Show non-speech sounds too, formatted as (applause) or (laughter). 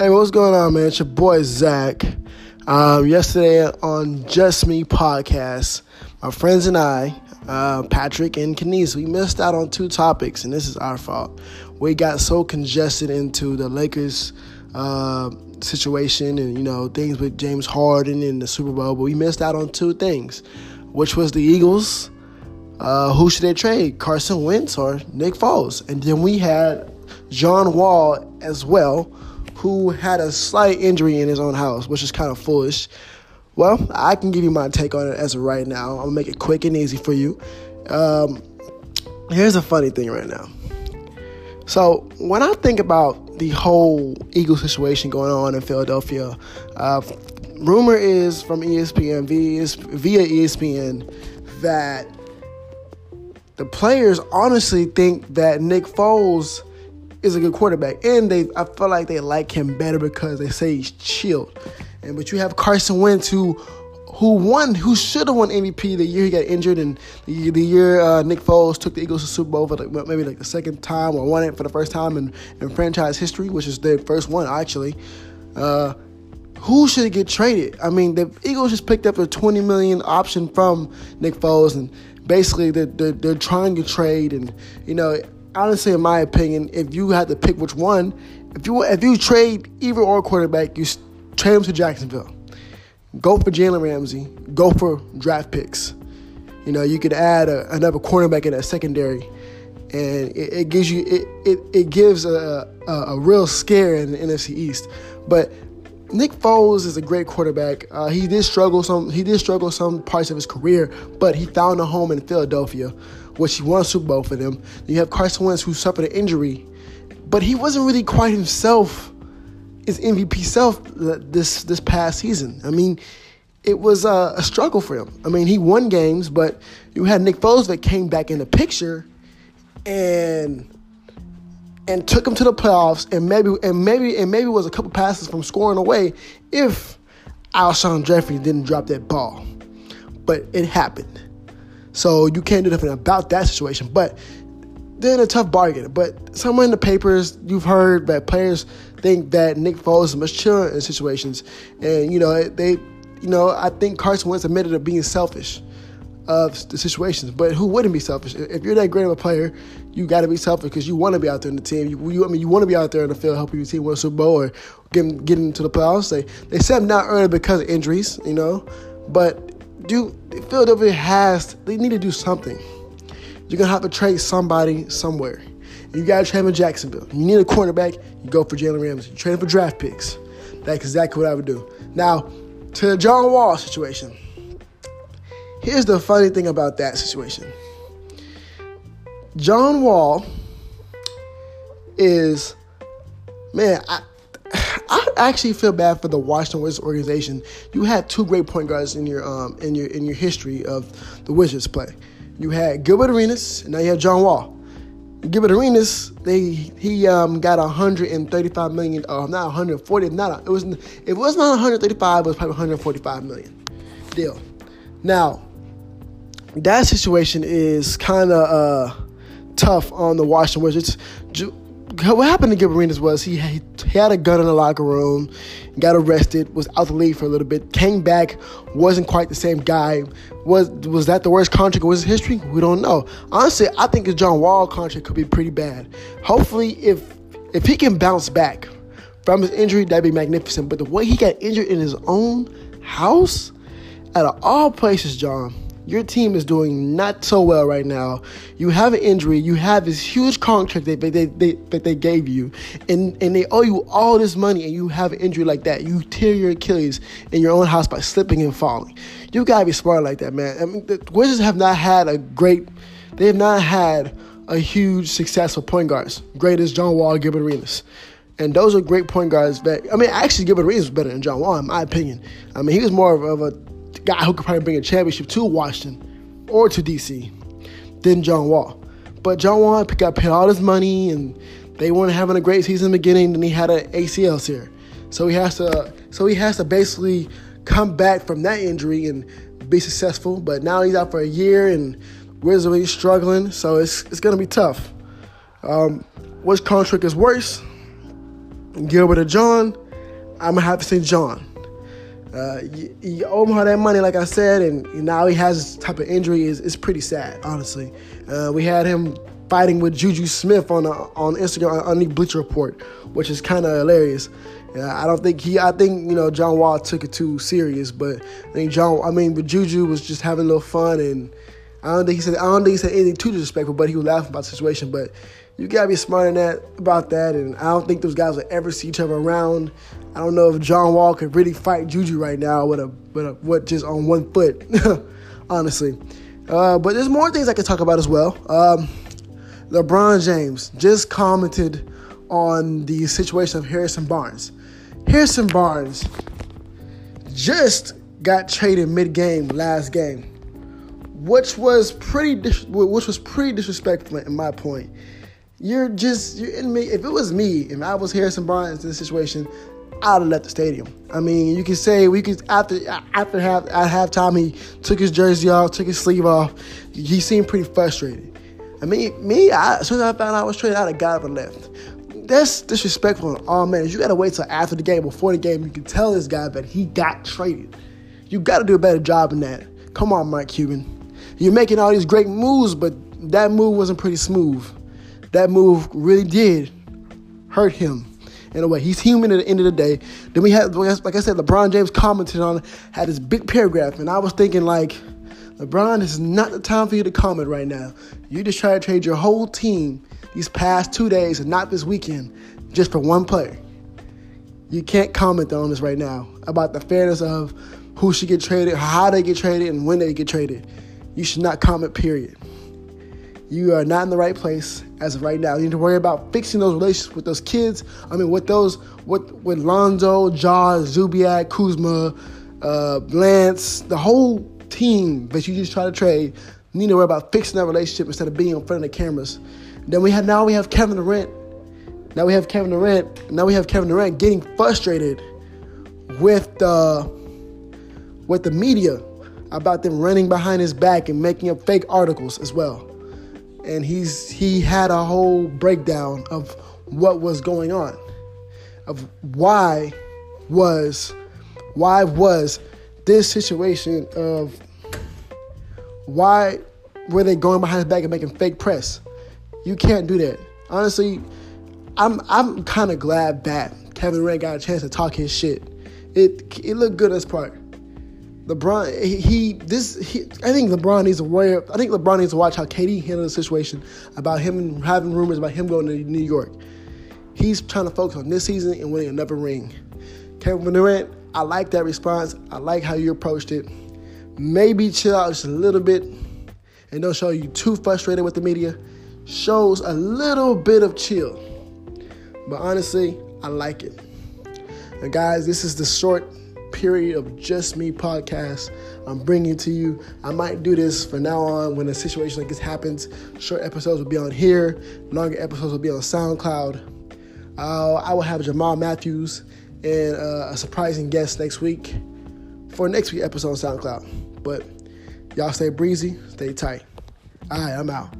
Hey, what's going on, man? It's your boy Zach. Um, yesterday on Just Me podcast, my friends and I, uh, Patrick and Kenise, we missed out on two topics, and this is our fault. We got so congested into the Lakers uh, situation and you know things with James Harden and the Super Bowl, but we missed out on two things, which was the Eagles. Uh, who should they trade, Carson Wentz or Nick Foles? And then we had John Wall as well who had a slight injury in his own house, which is kind of foolish. Well, I can give you my take on it as of right now. I'm gonna make it quick and easy for you. Um, here's a funny thing right now. So when I think about the whole Eagle situation going on in Philadelphia, uh, rumor is from ESPN via ESPN that the players honestly think that Nick Foles is a good quarterback, and they I feel like they like him better because they say he's chilled. And but you have Carson Wentz who who won, who should have won MVP the year he got injured, and the, the year uh, Nick Foles took the Eagles to Super Bowl for maybe like the second time or won it for the first time in, in franchise history, which is their first one actually. Uh, who should get traded? I mean, the Eagles just picked up a 20 million option from Nick Foles, and basically they're, they're, they're trying to trade, and you know honestly, in my opinion, if you had to pick which one, if you if you trade either or quarterback, you trade them to Jacksonville. Go for Jalen Ramsey. Go for draft picks. You know, you could add a, another cornerback in that secondary, and it, it gives you it, it, it gives a, a, a real scare in the NFC East. But Nick Foles is a great quarterback. Uh, he did struggle some. He did struggle some parts of his career, but he found a home in Philadelphia, which he won a Super Bowl for them. You have Carson Wentz, who suffered an injury, but he wasn't really quite himself, his MVP self this this past season. I mean, it was a, a struggle for him. I mean, he won games, but you had Nick Foles that came back in the picture, and and took him to the playoffs, and maybe and maybe and maybe was a couple passes from scoring away if Alshon Jeffery didn't drop that ball. But it happened. So you can't do nothing about that situation. But they're in a tough bargain. But somewhere in the papers, you've heard that players think that Nick Foles is much chiller in situations. And, you know, they, you know, I think Carson Wentz admitted to being selfish of the situations. But who wouldn't be selfish? If you're that great of a player, you got to be selfish because you want to be out there in the team. You, you, I mean, you want to be out there in the field helping your team win a Super Bowl or get, get into the playoffs. They they said not early because of injuries, you know. But do Philadelphia has they need to do something. You're gonna have to trade somebody somewhere. You got to trade him in Jacksonville. You need a cornerback. You go for Jalen Ramsey. You trade for draft picks. That's exactly what I would do. Now, to the John Wall situation. Here's the funny thing about that situation John Wall is, man, I, I actually feel bad for the Washington Wizards organization. You had two great point guards in your um, in your in your history of the Wizards play. You had Gilbert Arenas, and now you have John Wall. Gilbert Arenas, they he um, got 135 million, uh, not 140, not it was it was not 135, it was probably 145 million deal. Now, that situation is kind of uh, tough on the Washington Wizards. What happened to Gilbert was he, he had a gun in the locker room, got arrested, was out the league for a little bit, came back, wasn't quite the same guy. Was was that the worst contract in his history? We don't know. Honestly, I think his John Wall contract could be pretty bad. Hopefully, if if he can bounce back from his injury, that'd be magnificent. But the way he got injured in his own house, out of all places, John your team is doing not so well right now. You have an injury. You have this huge contract that they, they, they, that they gave you, and, and they owe you all this money, and you have an injury like that. You tear your Achilles in your own house by slipping and falling. You gotta be smart like that, man. I mean, the Wizards have not had a great, they have not had a huge successful point guards. Great as John Wall, Gilbert Arenas. And those are great point guards that, I mean, actually, Gilbert Arenas was better than John Wall, in my opinion. I mean, he was more of, of a guy who could probably bring a championship to Washington or to DC than John Wall. But John Wall got paid all his money and they weren't having a great season in the beginning, then he had an ACL here. So he has to so he has to basically come back from that injury and be successful. But now he's out for a year and Wizards really struggling, so it's it's gonna be tough. Um, which contract is worse? Gilbert or John? I'm gonna have to say John. Uh, you, you owe him all that money, like I said, and now he has this type of injury. is is pretty sad, honestly. Uh, we had him fighting with Juju Smith on uh, on Instagram on the Bleacher Report, which is kind of hilarious. I don't think he. I think you know John Wall took it too serious, but I think John. I mean, but Juju was just having a little fun, and I don't think he said. I don't think he said anything too disrespectful, but he was laughing about the situation. But you gotta be smart in that about that, and I don't think those guys will ever see each other around. I don't know if John Wall could really fight Juju right now with a with a what just on one foot, (laughs) honestly. Uh, but there's more things I could talk about as well. Um, LeBron James just commented on the situation of Harrison Barnes. Harrison Barnes just got traded mid-game last game, which was pretty dis- which was pretty disrespectful in my point. You're just you're in me. If it was me, if I was Harrison Barnes in this situation, I'd have left the stadium. I mean, you can say we could after after half at halftime he took his jersey off, took his sleeve off. He seemed pretty frustrated. I mean, me, I, as soon as I found out I was traded, I'd have got up and left that's disrespectful on all men. You gotta wait till after the game, before the game, you can tell this guy that he got traded. You gotta do a better job than that. Come on, Mike Cuban. You're making all these great moves, but that move wasn't pretty smooth. That move really did hurt him in a way. He's human at the end of the day. Then we had, like I said, LeBron James commented on, had this big paragraph, and I was thinking like, LeBron, this is not the time for you to comment right now. You just try to trade your whole team these past two days and not this weekend just for one player. You can't comment on this right now about the fairness of who should get traded, how they get traded, and when they get traded. You should not comment, period. You are not in the right place as of right now. You need to worry about fixing those relationships with those kids. I mean, with those, with, with Lonzo, Jaws, Zubac, Kuzma, uh, Lance, the whole team that you just try to trade. You need to worry about fixing that relationship instead of being in front of the cameras then we have now we have Kevin Durant. Now we have Kevin Durant. Now we have Kevin Durant getting frustrated with the with the media about them running behind his back and making up fake articles as well. And he's he had a whole breakdown of what was going on, of why was why was this situation of why were they going behind his back and making fake press? You can't do that. Honestly, I'm I'm kind of glad that Kevin Durant got a chance to talk his shit. It it looked good as part. LeBron, he, he this he, I think LeBron needs to worry. I think LeBron needs to watch how KD handled the situation about him having rumors about him going to New York. He's trying to focus on this season and winning another ring. Kevin Durant, I like that response. I like how you approached it. Maybe chill out just a little bit and don't show you too frustrated with the media shows a little bit of chill. But honestly, I like it. And guys, this is the short period of Just Me podcast I'm bringing to you. I might do this from now on when a situation like this happens. Short episodes will be on here, longer episodes will be on SoundCloud. Uh, I will have Jamal Matthews and uh, a surprising guest next week for next week episode on SoundCloud. But y'all stay breezy, stay tight. All right, I'm out.